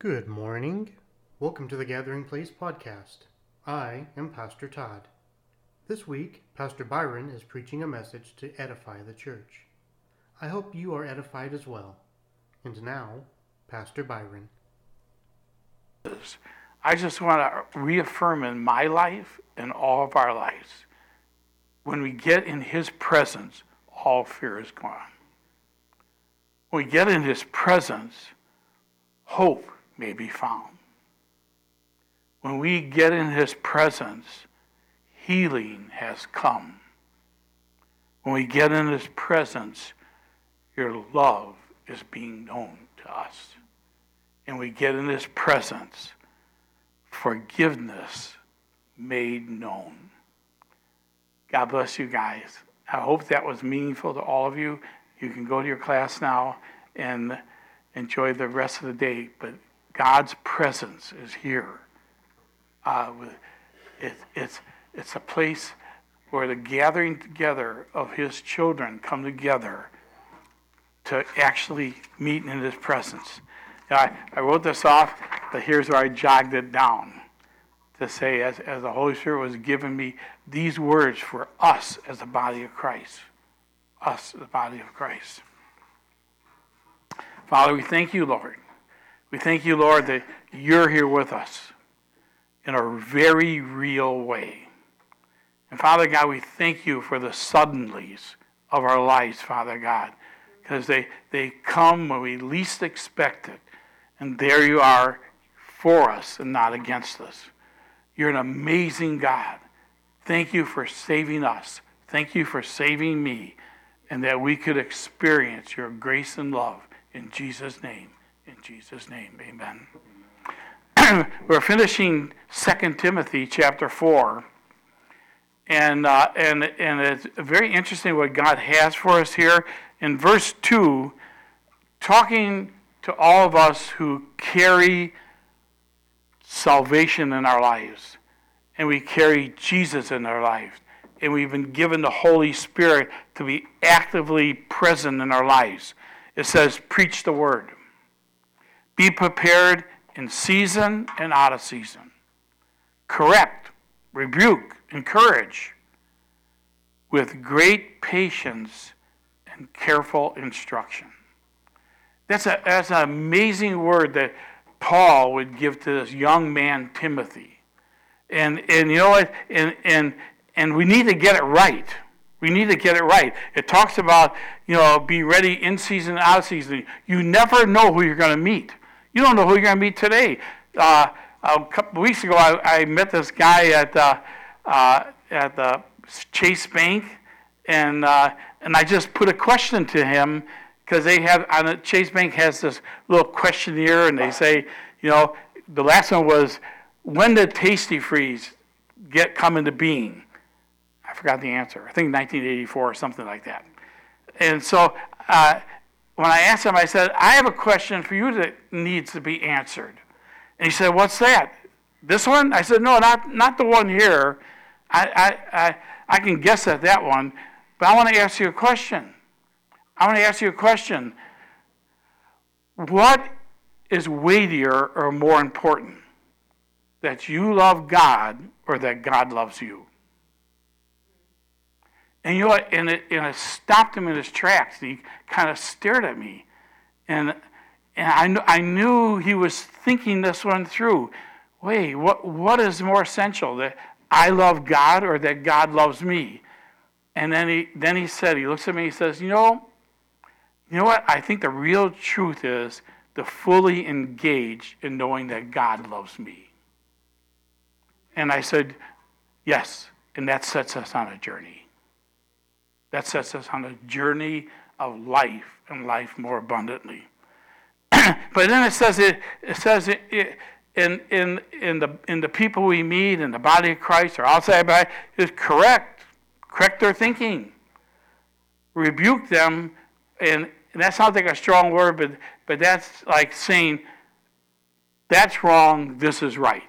Good morning. Welcome to the Gathering Place podcast. I am Pastor Todd. This week, Pastor Byron is preaching a message to edify the church. I hope you are edified as well. And now, Pastor Byron. I just want to reaffirm in my life and all of our lives when we get in His presence, all fear is gone. When we get in His presence, hope may be found. When we get in His presence, healing has come. When we get in His presence, your love is being known to us. And we get in His presence, forgiveness made known. God bless you guys. I hope that was meaningful to all of you. You can go to your class now and enjoy the rest of the day. But God's presence is here. Uh, it, it's, it's a place where the gathering together of His children come together to actually meet in His presence. I, I wrote this off, but here's where I jogged it down to say, as, as the Holy Spirit was giving me these words for us as the body of Christ. Us, the body of Christ. Father, we thank you, Lord. We thank you, Lord, that you're here with us in a very real way. And Father God, we thank you for the suddenlies of our lives, Father God, because they, they come when we least expect it. And there you are for us and not against us. You're an amazing God. Thank you for saving us. Thank you for saving me, and that we could experience your grace and love in Jesus' name. In Jesus' name, amen. We're finishing 2 Timothy chapter 4. And, uh, and, and it's very interesting what God has for us here. In verse 2, talking to all of us who carry salvation in our lives, and we carry Jesus in our lives, and we've been given the Holy Spirit to be actively present in our lives. It says, Preach the word. Be prepared in season and out of season. Correct, rebuke, encourage with great patience and careful instruction. That's, a, that's an amazing word that Paul would give to this young man, Timothy. And, and you know what? And, and, and we need to get it right. We need to get it right. It talks about, you know, be ready in season, and out of season. You never know who you're going to meet. You don't know who you're going to meet today. Uh, a couple weeks ago, I, I met this guy at, uh, uh, at the Chase Bank, and, uh, and I just put a question to him because they have, on the Chase Bank has this little questionnaire, and they say, you know, the last one was, when did Tastee-Freez get come into being? I forgot the answer. I think 1984 or something like that. And so uh, when I asked him, I said, I have a question for you that needs to be answered. And he said, What's that? This one? I said, No, not, not the one here. I, I, I, I can guess at that one, but I want to ask you a question. I want to ask you a question. What is weightier or more important? That you love God or that God loves you? And you know what? And it, and it stopped him in his tracks. He kind of stared at me. And, and I, kn- I knew he was thinking this one through. Wait, what, what is more essential? That I love God or that God loves me? And then he, then he said, he looks at me, he says, You know, you know what? I think the real truth is to fully engage in knowing that God loves me. And I said, Yes. And that sets us on a journey. That sets us on a journey of life and life more abundantly. but then it says it, it says it, it, in, in, in, the, in the people we meet in the body of Christ or outside body is correct. Correct their thinking. Rebuke them, and, and that sounds like a strong word, but, but that's like saying, that's wrong, this is right.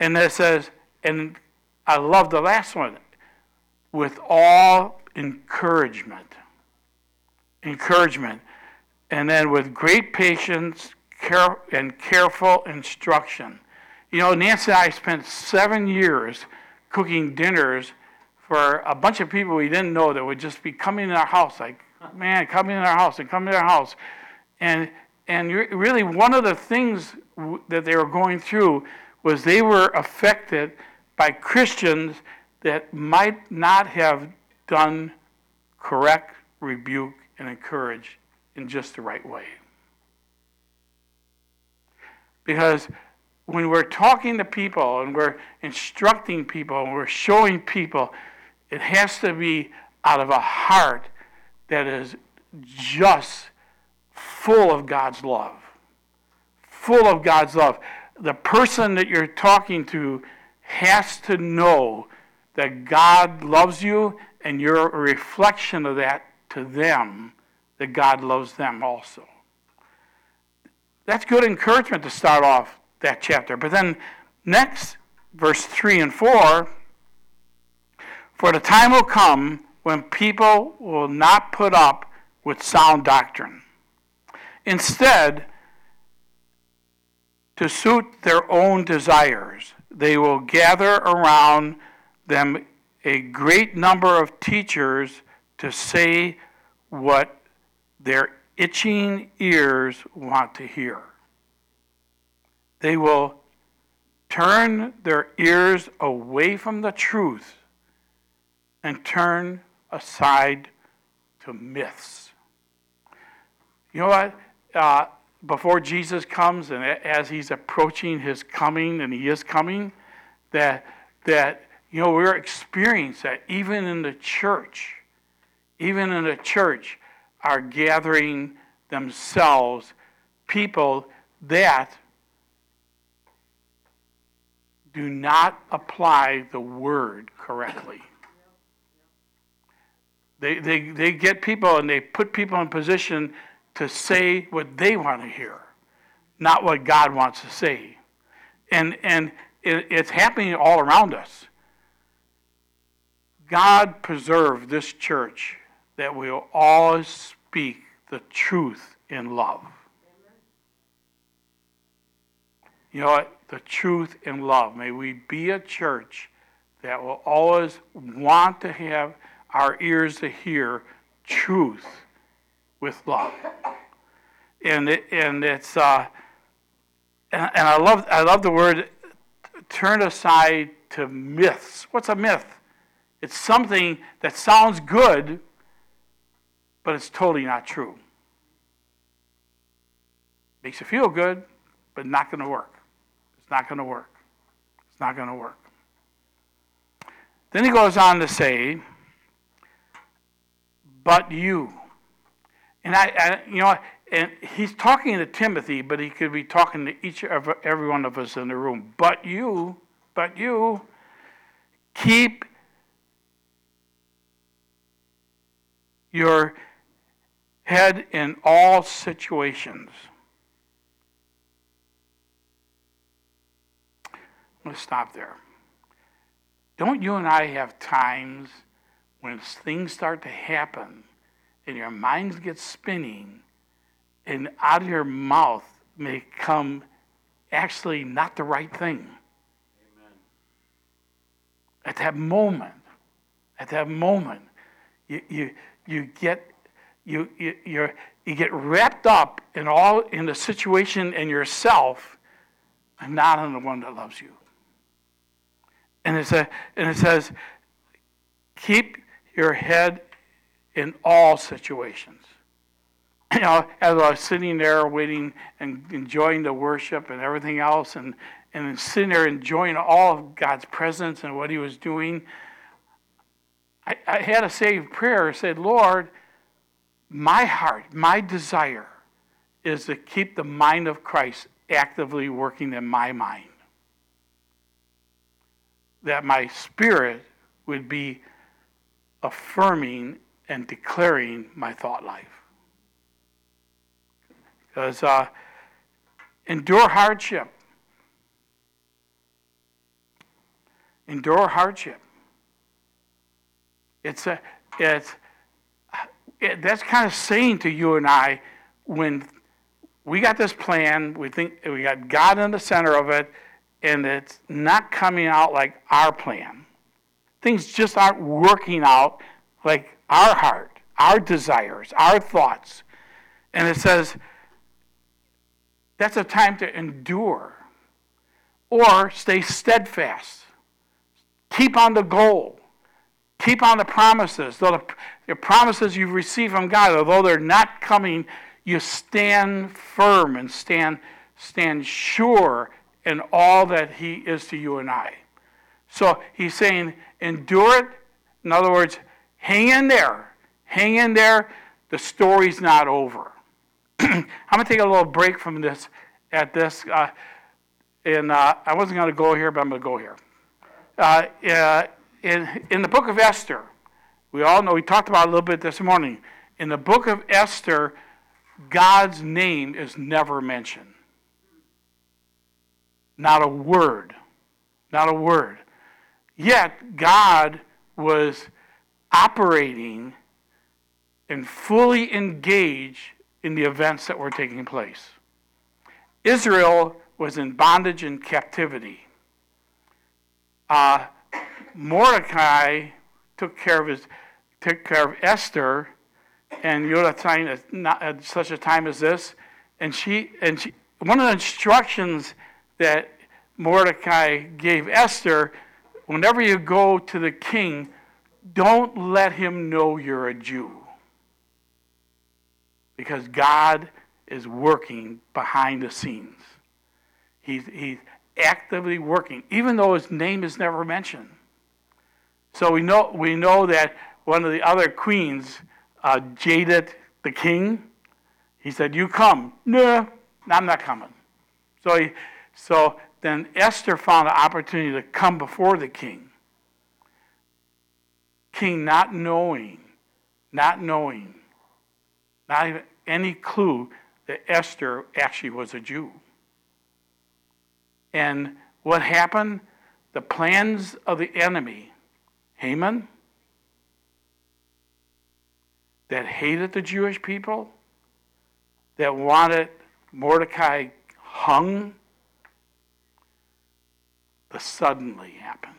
And it says, and I love the last one with all encouragement. Encouragement. And then with great patience, care, and careful instruction. You know, Nancy and I spent seven years cooking dinners for a bunch of people we didn't know that would just be coming in our house, like, man, coming in our house and coming in our house. And, and really, one of the things that they were going through was they were affected by Christians that might not have done correct, rebuke, and encourage in just the right way. Because when we're talking to people and we're instructing people and we're showing people, it has to be out of a heart that is just full of God's love. Full of God's love. The person that you're talking to has to know that God loves you and you're a reflection of that to them, that God loves them also. That's good encouragement to start off that chapter. But then, next, verse 3 and 4 For the time will come when people will not put up with sound doctrine. Instead, to suit their own desires, they will gather around them a great number of teachers to say what their itching ears want to hear. They will turn their ears away from the truth and turn aside to myths. You know what? Uh, before Jesus comes and as he's approaching his coming, and he is coming, that, that you know, we're experiencing that even in the church, even in the church, are gathering themselves people that do not apply the word correctly. They, they, they get people and they put people in position to say what they want to hear, not what God wants to say. And, and it, it's happening all around us. God preserve this church that we'll always speak the truth in love. You know what? The truth in love. May we be a church that will always want to have our ears to hear truth with love. And it, and it's uh, and, and I love I love the word turn aside to myths. What's a myth? It's something that sounds good, but it's totally not true. Makes you feel good, but not going to work. It's not going to work. It's not going to work. Then he goes on to say, but you. And I, I, you know, and he's talking to Timothy, but he could be talking to each of every one of us in the room. But you, but you, keep your head in all situations. Let's stop there. Don't you and I have times when things start to happen and your mind gets spinning and out of your mouth may come actually not the right thing? Amen. At that moment, at that moment, you, you, you get you you you you get wrapped up in all in the situation and yourself and not in the one that loves you. And it says, and it says, keep your head in all situations. You know, as I was sitting there waiting and enjoying the worship and everything else, and, and sitting there enjoying all of God's presence and what He was doing, I, I had a saved prayer. I said, Lord, my heart, my desire is to keep the mind of Christ actively working in my mind. That my spirit would be affirming and declaring my thought life. Because uh, endure hardship. Endure hardship. It's a, it's, it, that's kind of saying to you and I when, we got this plan. We think we got God in the center of it, and it's not coming out like our plan. Things just aren't working out like our heart, our desires, our thoughts. And it says that's a time to endure or stay steadfast. Keep on the goal. Keep on the promises. Though the promises you've received from God, although they're not coming you stand firm and stand, stand sure in all that He is to you and I. So he's saying, endure it. In other words, hang in there. Hang in there. The story's not over. I'm going to take a little break from this at this. Uh, and uh, I wasn't going to go here, but I'm going to go here. Uh, in, in the book of Esther, we all know, we talked about a little bit this morning. In the book of Esther, God's name is never mentioned. Not a word. Not a word. Yet, God was operating and fully engaged in the events that were taking place. Israel was in bondage and captivity. Uh, Mordecai took care of his took care of Esther and you're at, at such a time as this. And she, and she, one of the instructions that Mordecai gave Esther, whenever you go to the king, don't let him know you're a Jew. Because God is working behind the scenes. He's, he's actively working, even though his name is never mentioned. So we know, we know that one of the other queens uh, Jadid the king. He said, You come. No, I'm not coming. So, he, so then Esther found an opportunity to come before the king. King not knowing, not knowing, not even any clue that Esther actually was a Jew. And what happened? The plans of the enemy, Haman, that hated the Jewish people, that wanted Mordecai hung, the suddenly happened.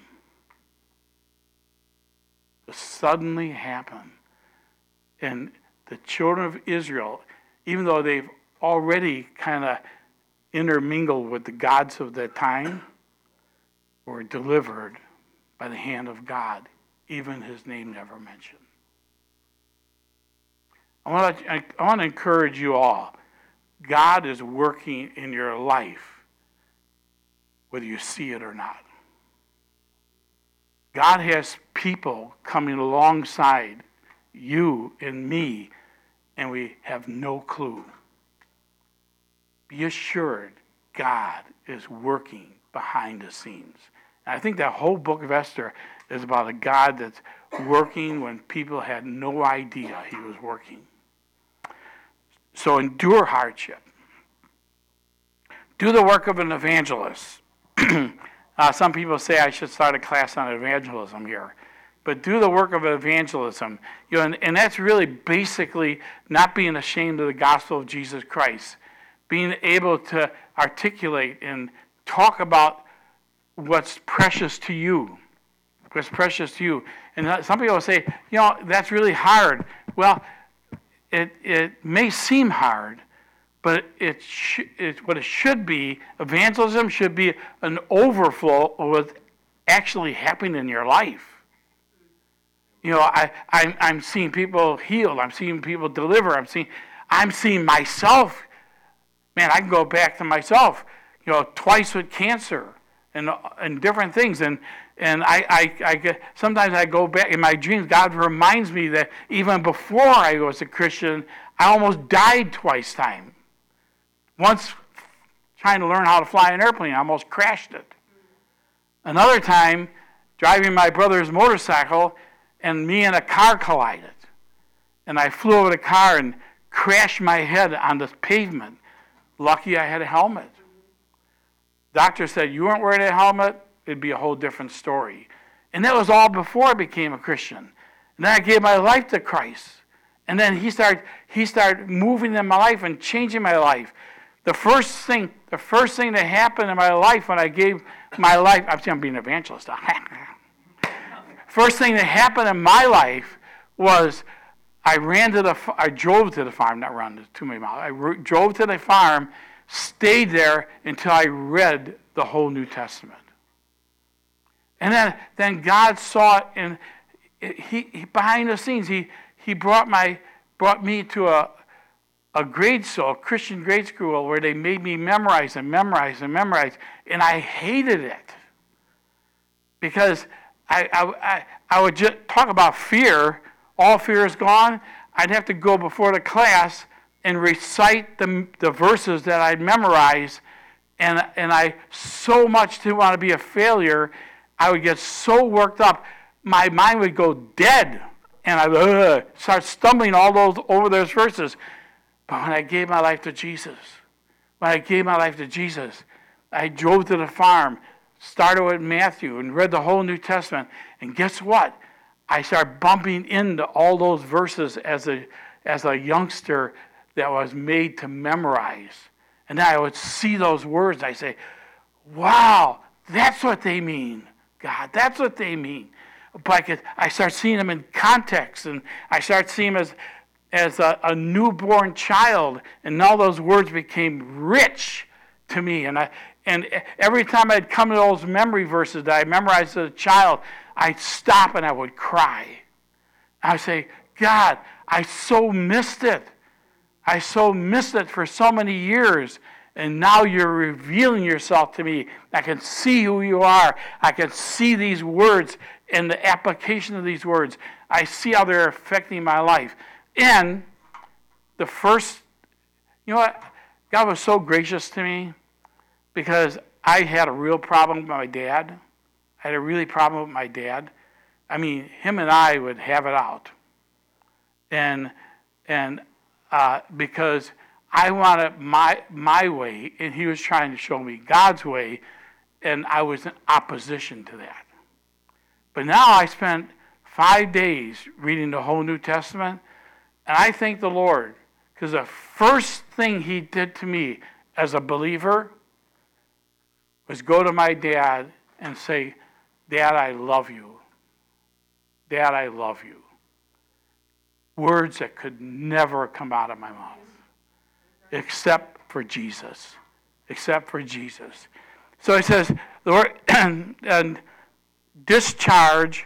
The suddenly happened. And the children of Israel, even though they've already kind of intermingled with the gods of that time, were delivered by the hand of God, even his name never mentioned. I want, to, I want to encourage you all. God is working in your life, whether you see it or not. God has people coming alongside you and me, and we have no clue. Be assured God is working behind the scenes. I think that whole book of Esther is about a God that's working when people had no idea he was working. So endure hardship. Do the work of an evangelist. uh, some people say I should start a class on evangelism here. But do the work of evangelism. You know, and, and that's really basically not being ashamed of the gospel of Jesus Christ. Being able to articulate and talk about what's precious to you. What's precious to you. And some people say, you know, that's really hard. Well, it, it may seem hard, but it, sh- it, what it should be, evangelism should be an overflow of what's actually happening in your life. You know, I, I'm, I'm seeing people healed. I'm seeing people deliver. I'm seeing, I'm seeing myself. Man, I can go back to myself. You know, twice with cancer and, and different things. And, and I, I, I sometimes I go back in my dreams. God reminds me that even before I was a Christian, I almost died twice time. Once trying to learn how to fly an airplane, I almost crashed it. Another time, driving my brother's motorcycle, and me and a car collided. And I flew over the car and crashed my head on the pavement. Lucky I had a helmet. Doctor said, You weren't wearing a helmet, it'd be a whole different story. And that was all before I became a Christian. And then I gave my life to Christ. And then he started, he started moving in my life and changing my life. The first thing, the first thing that happened in my life when I gave my life, I'm saying I'm being an evangelist. first thing that happened in my life was I ran to the, I drove to the farm, not run too many miles. I drove to the farm, stayed there until I read the whole New Testament. And then, then God saw it, and he, he behind the scenes, he, he brought my brought me to a, a grade school, a Christian grade school, where they made me memorize and memorize and memorize, and I hated it because I, I, I, I would just talk about fear. All fear is gone. I'd have to go before the class and recite the, the verses that I'd memorized, and, and I so much didn't want to be a failure. I would get so worked up, my mind would go dead, and I would start stumbling all those over those verses. But when I gave my life to Jesus, when I gave my life to Jesus, I drove to the farm, started with Matthew, and read the whole New Testament. And guess what? I started bumping into all those verses as a, as a youngster that was made to memorize. And I would see those words. I say, wow, that's what they mean, God. That's what they mean. But I, I start seeing them in context, and I start seeing them as as a, a, newborn child, and all those words became rich to me. And I, and every time I'd come to those memory verses that I memorized as a child, I'd stop and I would cry. I would say, God, I so missed it. I so missed it for so many years. And now you're revealing yourself to me. I can see who you are. I can see these words and the application of these words. I see how they're affecting my life. And the first, you know what? God was so gracious to me because I had a real problem with my dad. I had a really problem with my dad. I mean, him and I would have it out. And, and uh, because I wanted my, my way, and he was trying to show me God's way, and I was in opposition to that. But now I spent five days reading the whole New Testament, and I thank the Lord because the first thing He did to me as a believer was go to my dad and say, Dad, I love you. Dad, I love you. Words that could never come out of my mouth except for Jesus. Except for Jesus. So he says, Lord, and, and discharge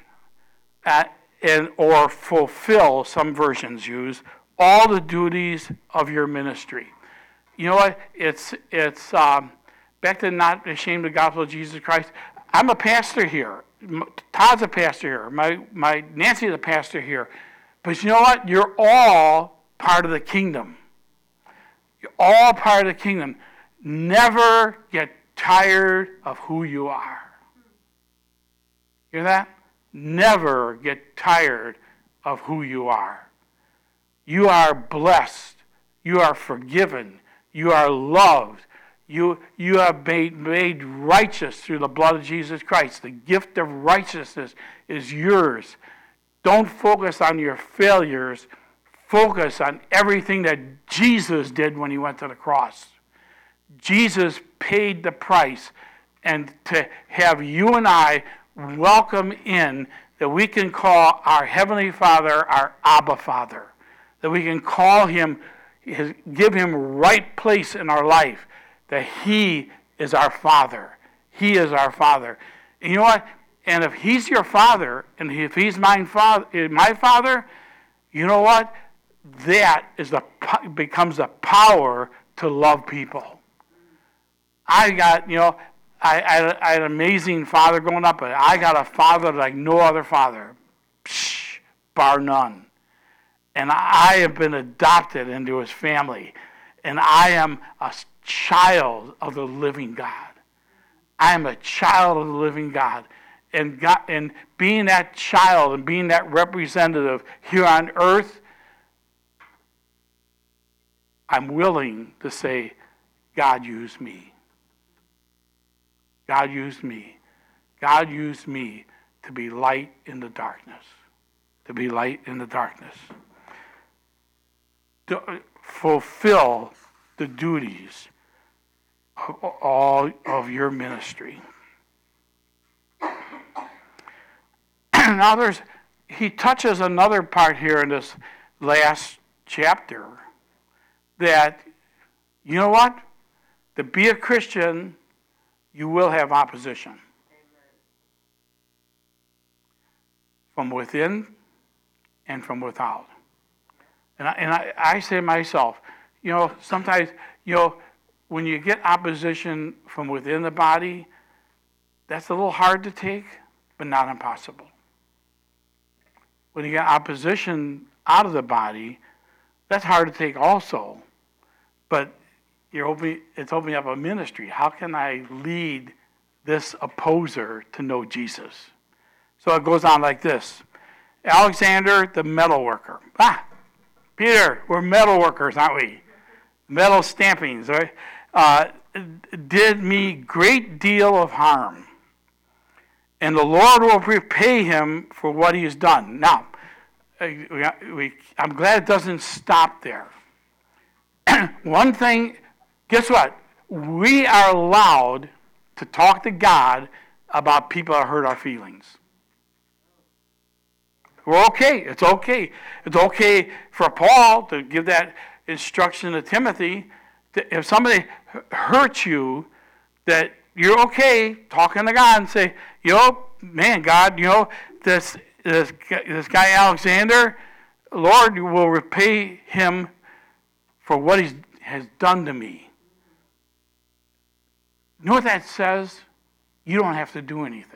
at and or fulfill, some versions use, all the duties of your ministry. You know what? It's it's um, back to not ashamed of the gospel of Jesus Christ. I'm a pastor here. Todd's a pastor here. My my Nancy's a pastor here. But you know what? You're all part of the kingdom. You're all part of the kingdom. Never get tired of who you are. Hear that? Never get tired of who you are. You are blessed. You are forgiven. You are loved. You, you have made, made righteous through the blood of Jesus Christ. The gift of righteousness is yours. Don't focus on your failures. Focus on everything that Jesus did when he went to the cross. Jesus paid the price. And to have you and I welcome in that we can call our Heavenly Father our Abba Father, that we can call Him, give Him right place in our life, that He is our Father. He is our Father. And you know what? And if He's your Father, and if He's my Father, eh, my Father, you know what? That is the becomes the power to love people. I got, you know, I, I, I, had an amazing father growing up, but I got a father like no other father, Psh, bar none. And I have been adopted into his family. And I am a child of the living God. I am a child of the living God. And, and being that child and being that representative here on earth, I'm willing to say, God, use me. God used me. God used me to be light in the darkness. To be light in the darkness. To uh, fulfill the duties of all of your ministry. now there's he touches another part here in this last chapter that you know what? To be a Christian, you will have opposition. Amen. From within and from without. And I, and I, I say to myself, you know, sometimes, you know, when you get opposition from within the body, that's a little hard to take, but not impossible. When you get opposition out of the body, that's hard to take also. But you're opening, it's opening up a ministry. How can I lead this opposer to know Jesus? So it goes on like this Alexander, the metal worker. Ah, Peter, we're metal workers, aren't we? Metal stampings, right? Uh, did me great deal of harm. And the Lord will repay him for what he has done. Now, uh, we, I'm glad it doesn't stop there. One thing, guess what? We are allowed to talk to God about people that hurt our feelings. We're okay. It's okay. It's okay for Paul to give that instruction to Timothy. That if somebody hurts you, that you're okay talking to God and say, you know, man, God, you know, this this this guy Alexander, Lord you will repay him for what he has done to me. You know what that says? You don't have to do anything.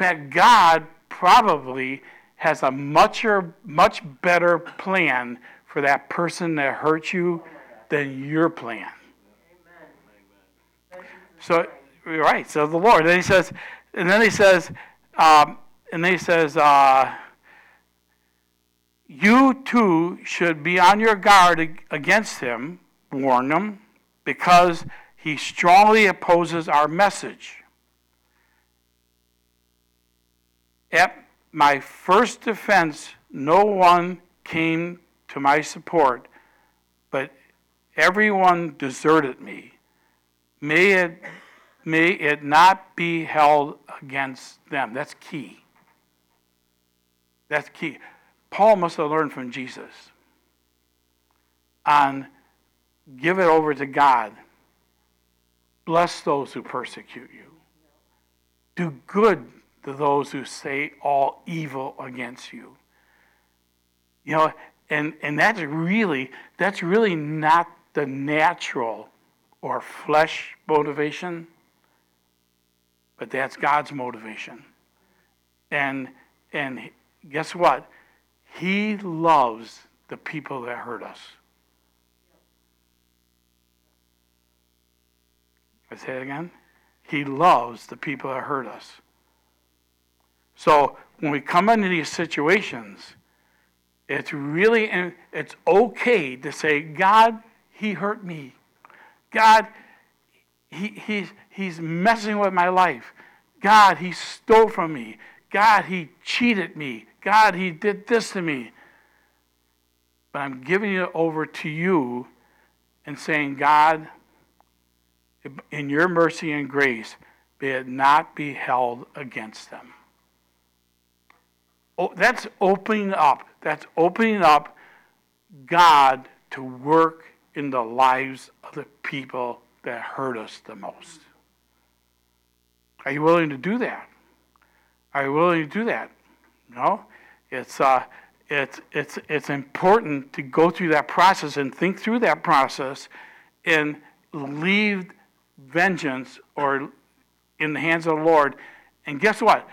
that God probably has a much, much better plan for that person that hurt you than your plan. So, right. So the Lord. Then he says, and then he says, um, and then he says, uh, you too should be on your guard against him, warn him, because he strongly opposes our message. At my first defense, no one came to my support, but everyone deserted me. May it, may it not be held against them. That's key. That's key. Paul must have learned from Jesus on give it over to God. Bless those who persecute you. Do good to those who say all evil against you. You know, and, and that's really that's really not the natural or flesh motivation, but that's God's motivation. And and guess what? He loves the people that hurt us. I say it again. He loves the people that hurt us. So when we come into these situations, it's really it's okay to say, God, he hurt me. God, he, he's, he's messing with my life. God, he stole from me. God, he cheated me. God, he did this to me. But I'm giving it over to you and saying, God, in your mercy and grace, may it not be held against them Oh, that's opening up. That's opening up God to work in the lives of the people that hurt us the most. Are you willing to do that? Are you willing to do that? No? It's, uh, it's, it's, it's important to go through that process and think through that process and leave vengeance or in the hands of the Lord. And guess what?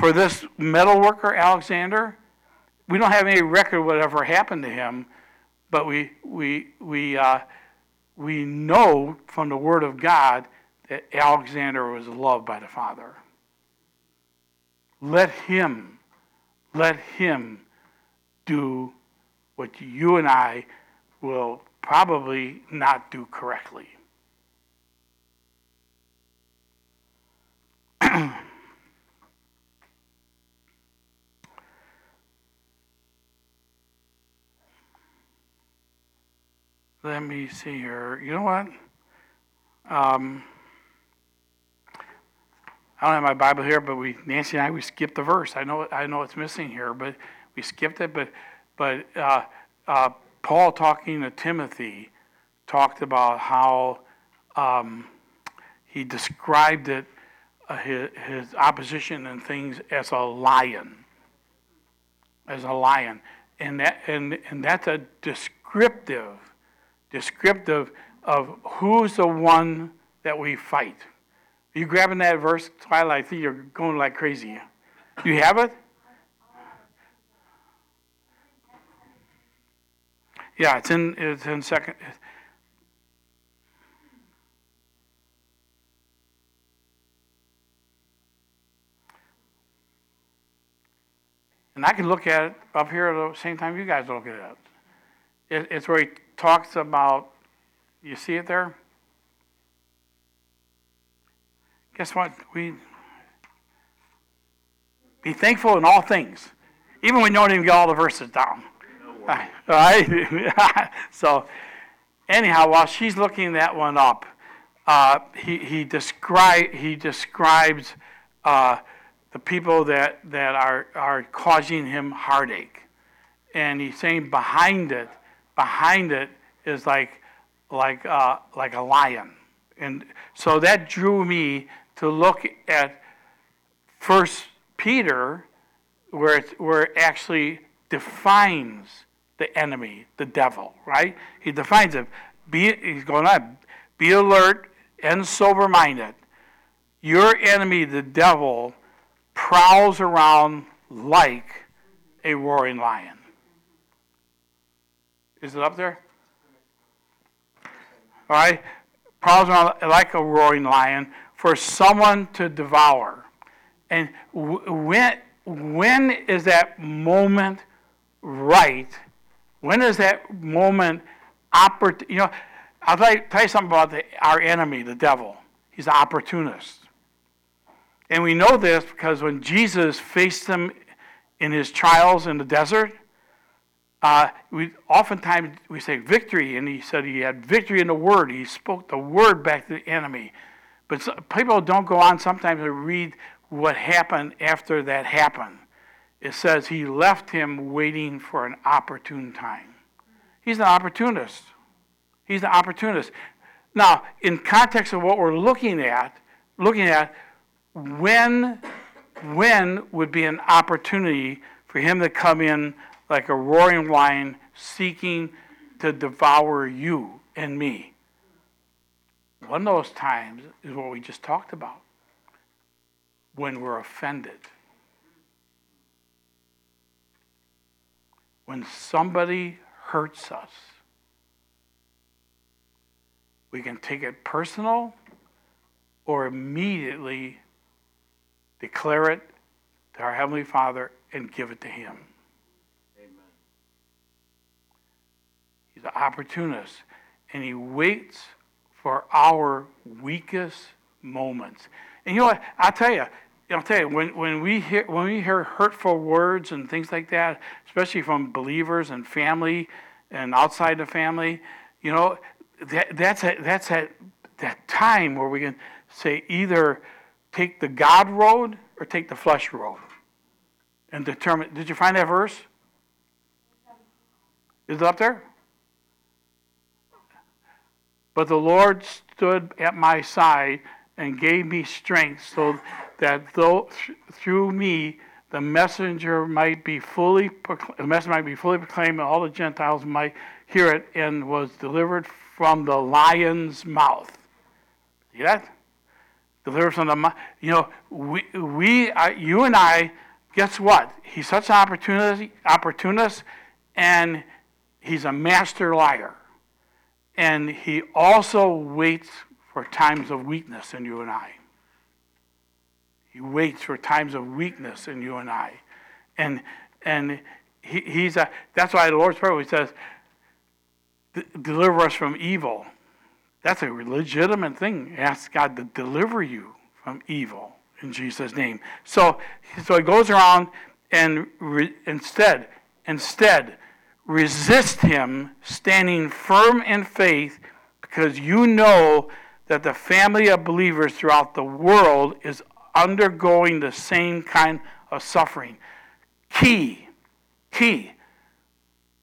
for this metal worker, Alexander, we don't have any record of whatever happened to him, but we, we, we, uh, we know from the Word of God that Alexander was loved by the Father. Let him, let him do what you and I will probably not do correctly. let me see here. You know what? Um, I don't have my Bible here, but we Nancy and I we skipped the verse. I know I know it's missing here, but we skipped it. But but uh, uh, Paul talking to Timothy talked about how um, he described it uh, his, his opposition and things as a lion, as a lion, and that and and that's a descriptive, descriptive of who's the one that we fight. Are you grabbing that verse, Twilight? I think you're going like crazy. You have it? Yeah, it's in it's in second. And I can look at it up here at the same time you guys look at it. it it's where he talks about. You see it there? guess what? We be thankful in all things, even when you don't even get all the verses down. all right? so, anyhow, while she's looking that one up, uh, he, he, descri- he describes uh, the people that, that are, are causing him heartache. And he's saying behind it, behind it is like, like, uh, like a lion. And so that drew me to look at First Peter, where it, where it actually defines the enemy, the devil, right? He defines it. Be, he's going on, be alert and sober minded. Your enemy, the devil, prowls around like a roaring lion. Is it up there? All right? Prowls are like a roaring lion, for someone to devour. And when, when is that moment right? When is that moment opportune? You know, I'll tell you, tell you something about the, our enemy, the devil. He's an opportunist. And we know this because when Jesus faced him in his trials in the desert, uh, we oftentimes we say victory, and he said he had victory in the word. He spoke the word back to the enemy. But people don't go on sometimes to read what happened after that happened. It says he left him waiting for an opportune time. He's an opportunist. He's an opportunist. Now, in context of what we're looking at, looking at when when would be an opportunity for him to come in like a roaring lion seeking to devour you and me. One of those times is what we just talked about when we're offended. When somebody hurts us, we can take it personal or immediately declare it to our Heavenly Father and give it to Him. He's an opportunist, and He waits for our weakest moments. And you know what? I'll tell you, I'll tell you, when, when, we hear, when we hear hurtful words and things like that, especially from believers and family and outside the family, you know, that, that's, a, that's a, that time where we can say either take the God road or take the flesh road and determine. Did you find that verse? Is it up there? But the Lord stood at my side and gave me strength so that though through me the messenger might be fully the message might be fully proclaimed and all the Gentiles might hear it and was delivered from the lion's mouth. See that? Delivered from the you know we we uh, you and I guess what? He's such an opportunist opportunist and he's a master liar. And he also waits for times of weakness in you and I. He waits for times of weakness in you and I. And and he, he's a that's why the Lord's Prayer he says, deliver us from evil. That's a legitimate thing. Ask God to deliver you from evil in Jesus' name. So so he goes around and re, instead, instead, resist him, standing firm in faith, because you know that the family of believers throughout the world is undergoing the same kind of suffering. Key, key.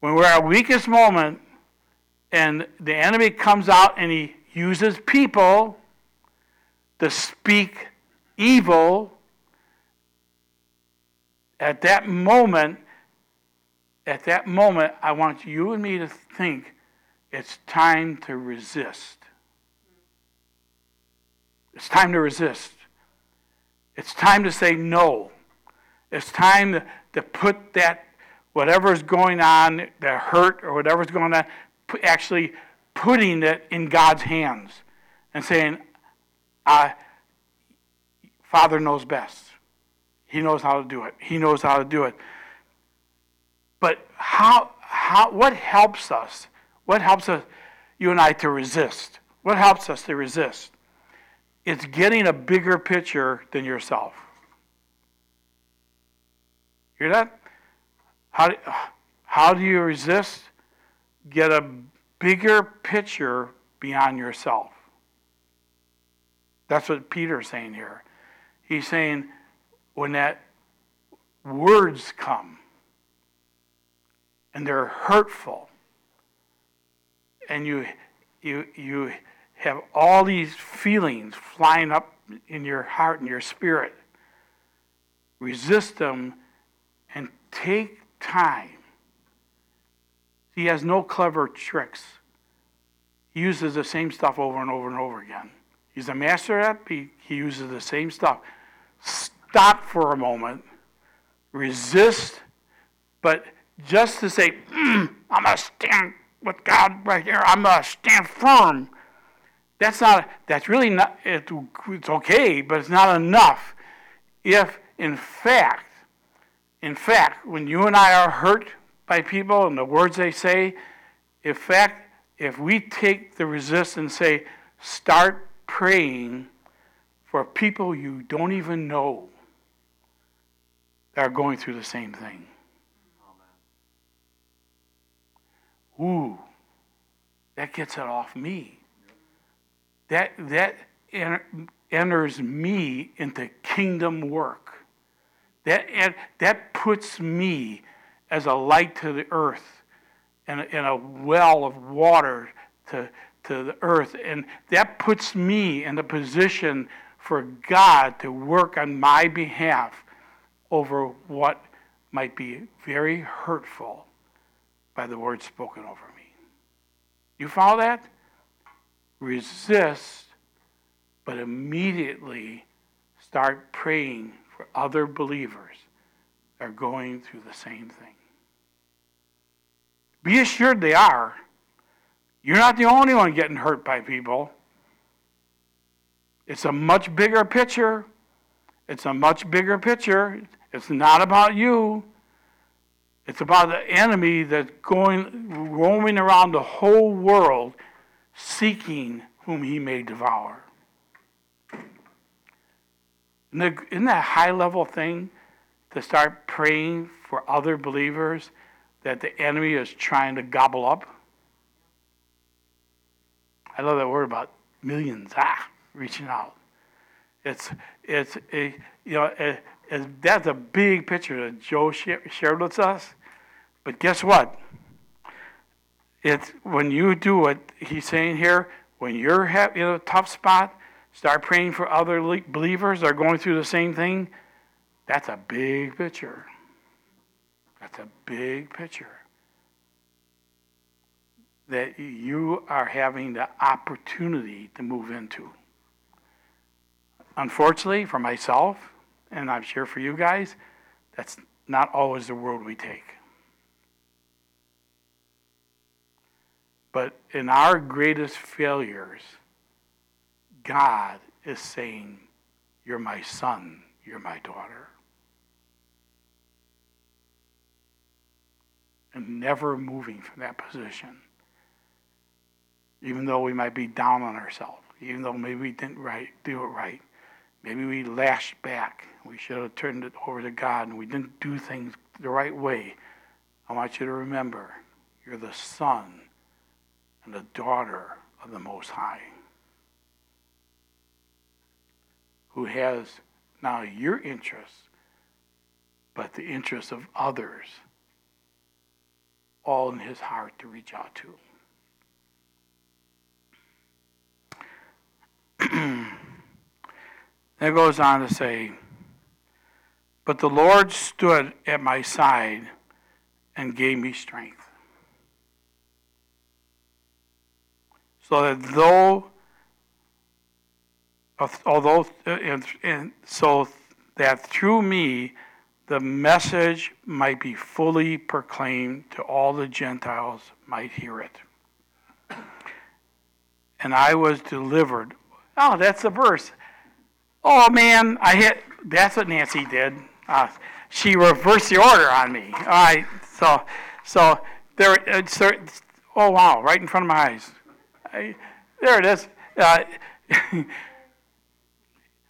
When we're at our weakest moment and the enemy comes out and he uses people to speak evil, at that moment, at that moment, I want you and me to think it's time to resist. It's time to resist. It's time to say no. It's time to, to put that, whatever's going on, the hurt or whatever's going on, actually putting it in God's hands and saying, uh, Father knows best. He knows how to do it. He knows how to do it. But how, how, what helps us? What helps us, you and I, to resist? What helps us to resist? It's getting a bigger picture than yourself. Hear that? How do, how do you resist? Get a bigger picture beyond yourself. That's what Peter's saying here. He's saying when that words come and they're hurtful. And you you you have all these feelings flying up in your heart and your spirit. Resist them and take time. He has no clever tricks. He uses the same stuff over and over and over again. He's a master at it he, he uses the same stuff. Stop for a moment, resist, but just to say, mm, I'm going to stand with God right here, I'm going to stand firm. That's not, that's really not, it, it's okay, but it's not enough. If, in fact, in fact, when you and I are hurt by people and the words they say, in fact, if we take the resist and say, start praying for people you don't even know that are going through the same thing. Ooh, that gets it off me. That, that enters me into kingdom work. That, that puts me as a light to the earth and and a well of water to, to the earth. And that puts me in a position for God to work on my behalf over what might be very hurtful by the words spoken over me. You follow that? Resist, but immediately start praying for other believers that are going through the same thing. Be assured they are. You're not the only one getting hurt by people. It's a much bigger picture. It's a much bigger picture. It's not about you. It's about the enemy that's going roaming around the whole world seeking whom he may devour. Isn't that a high level thing to start praying for other believers that the enemy is trying to gobble up? I love that word about millions. Ah reaching out. It's, it's you know, a, that's a big picture that Joe shared with us. But guess what? It's when you do what he's saying here, when you're in a tough spot, start praying for other believers that are going through the same thing. That's a big picture. That's a big picture that you are having the opportunity to move into. Unfortunately, for myself, and I'm sure for you guys, that's not always the road we take. But in our greatest failures, God is saying, You're my son, you're my daughter. And never moving from that position. Even though we might be down on ourselves, even though maybe we didn't right, do it right. Maybe we lashed back. We should have turned it over to God and we didn't do things the right way. I want you to remember You're the son and the daughter of the Most High, who has not your interests, but the interests of others, all in his heart to reach out to. Then goes on to say, But the Lord stood at my side and gave me strength. So that though, although, and, and so that through me the message might be fully proclaimed to all the Gentiles might hear it. And I was delivered. Oh, that's the verse. Oh man, I hit. That's what Nancy did. Uh, she reversed the order on me. All right, so so there. It's, oh wow, right in front of my eyes. I, there it is. Uh,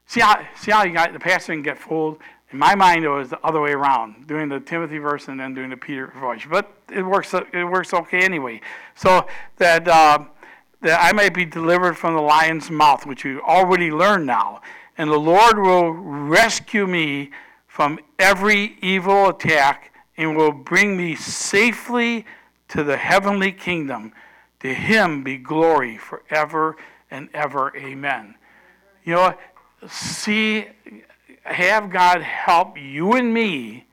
see how see how you got the pastor can get fooled. In my mind, it was the other way around, doing the Timothy verse and then doing the Peter voice. But it works. It works okay anyway. So that uh, that I might be delivered from the lion's mouth, which we already learned now and the Lord will rescue me from every evil attack and will bring me safely to the heavenly kingdom. To him be glory forever and ever. Amen. You know, see, have God help you and me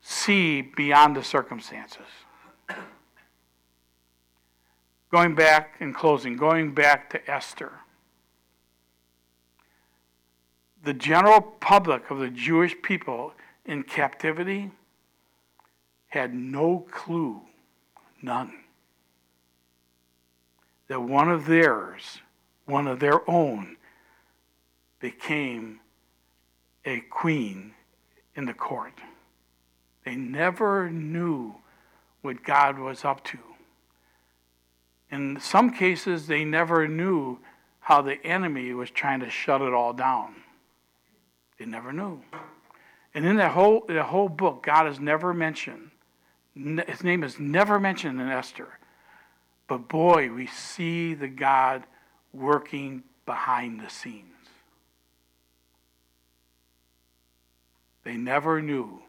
see beyond the circumstances. Going back in closing, going back to Esther the general public of the Jewish people in captivity had no clue, none, that one of theirs, one of their own, became a queen in the court. They never knew what God was up to. In some cases, they never knew how the enemy was trying to shut it all down. They never knew. And in that whole, that whole book, God is never mentioned. His name is never mentioned in Esther. But boy, we see the God working behind the scenes. They never knew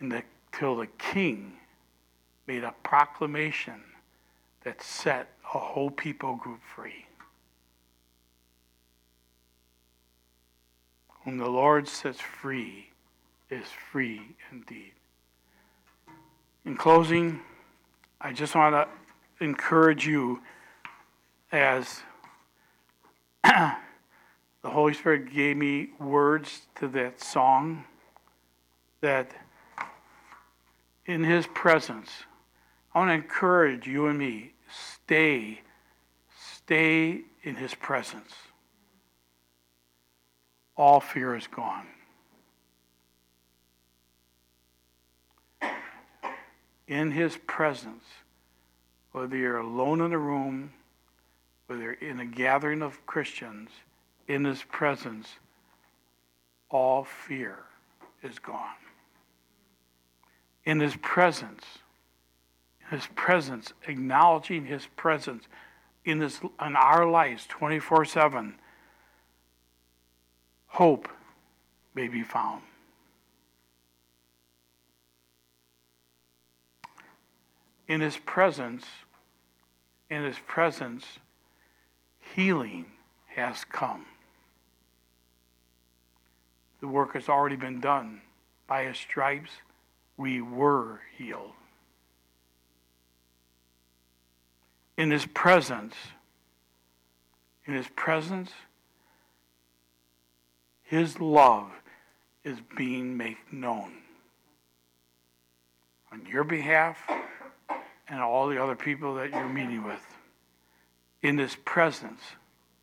until the king made a proclamation that set a whole people group free. Whom the Lord sets free is free indeed. In closing, I just want to encourage you as the Holy Spirit gave me words to that song that in His presence, I want to encourage you and me stay, stay in His presence all fear is gone. In his presence, whether you're alone in a room, whether you're in a gathering of Christians, in his presence, all fear is gone. In his presence, his presence, acknowledging his presence in, this, in our lives 24 7 hope may be found. In his presence, in his presence, healing has come. The work has already been done. By his stripes, we were healed. In his presence, in his presence, his love is being made known on your behalf and all the other people that you're meeting with. In this presence,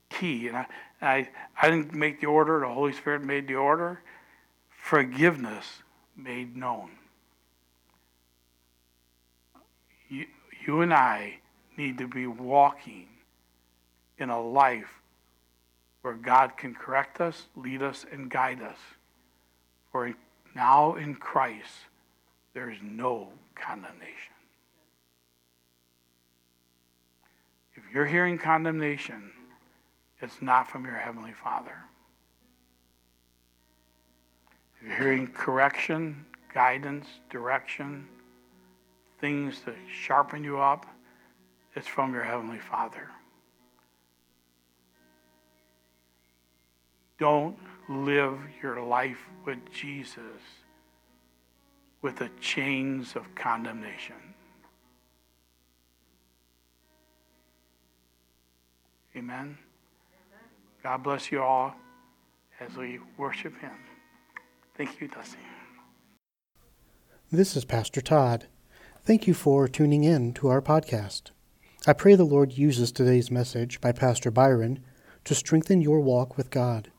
key. And I, I, I didn't make the order, the Holy Spirit made the order. Forgiveness made known. You, you and I need to be walking in a life where God can correct us, lead us, and guide us. For now in Christ, there is no condemnation. If you're hearing condemnation, it's not from your Heavenly Father. If you're hearing correction, guidance, direction, things to sharpen you up, it's from your Heavenly Father. Don't live your life with Jesus with the chains of condemnation. Amen. God bless you all as we worship Him. Thank you, Dusty. This is Pastor Todd. Thank you for tuning in to our podcast. I pray the Lord uses today's message by Pastor Byron to strengthen your walk with God.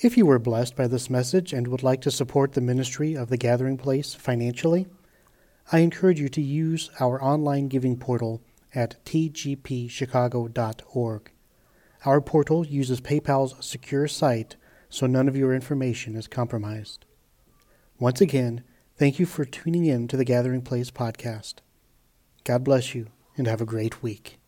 If you were blessed by this message and would like to support the ministry of the Gathering Place financially, I encourage you to use our online giving portal at tgpchicago.org. Our portal uses PayPal's secure site so none of your information is compromised. Once again, Thank you for tuning in to the Gathering Place podcast. God bless you and have a great week.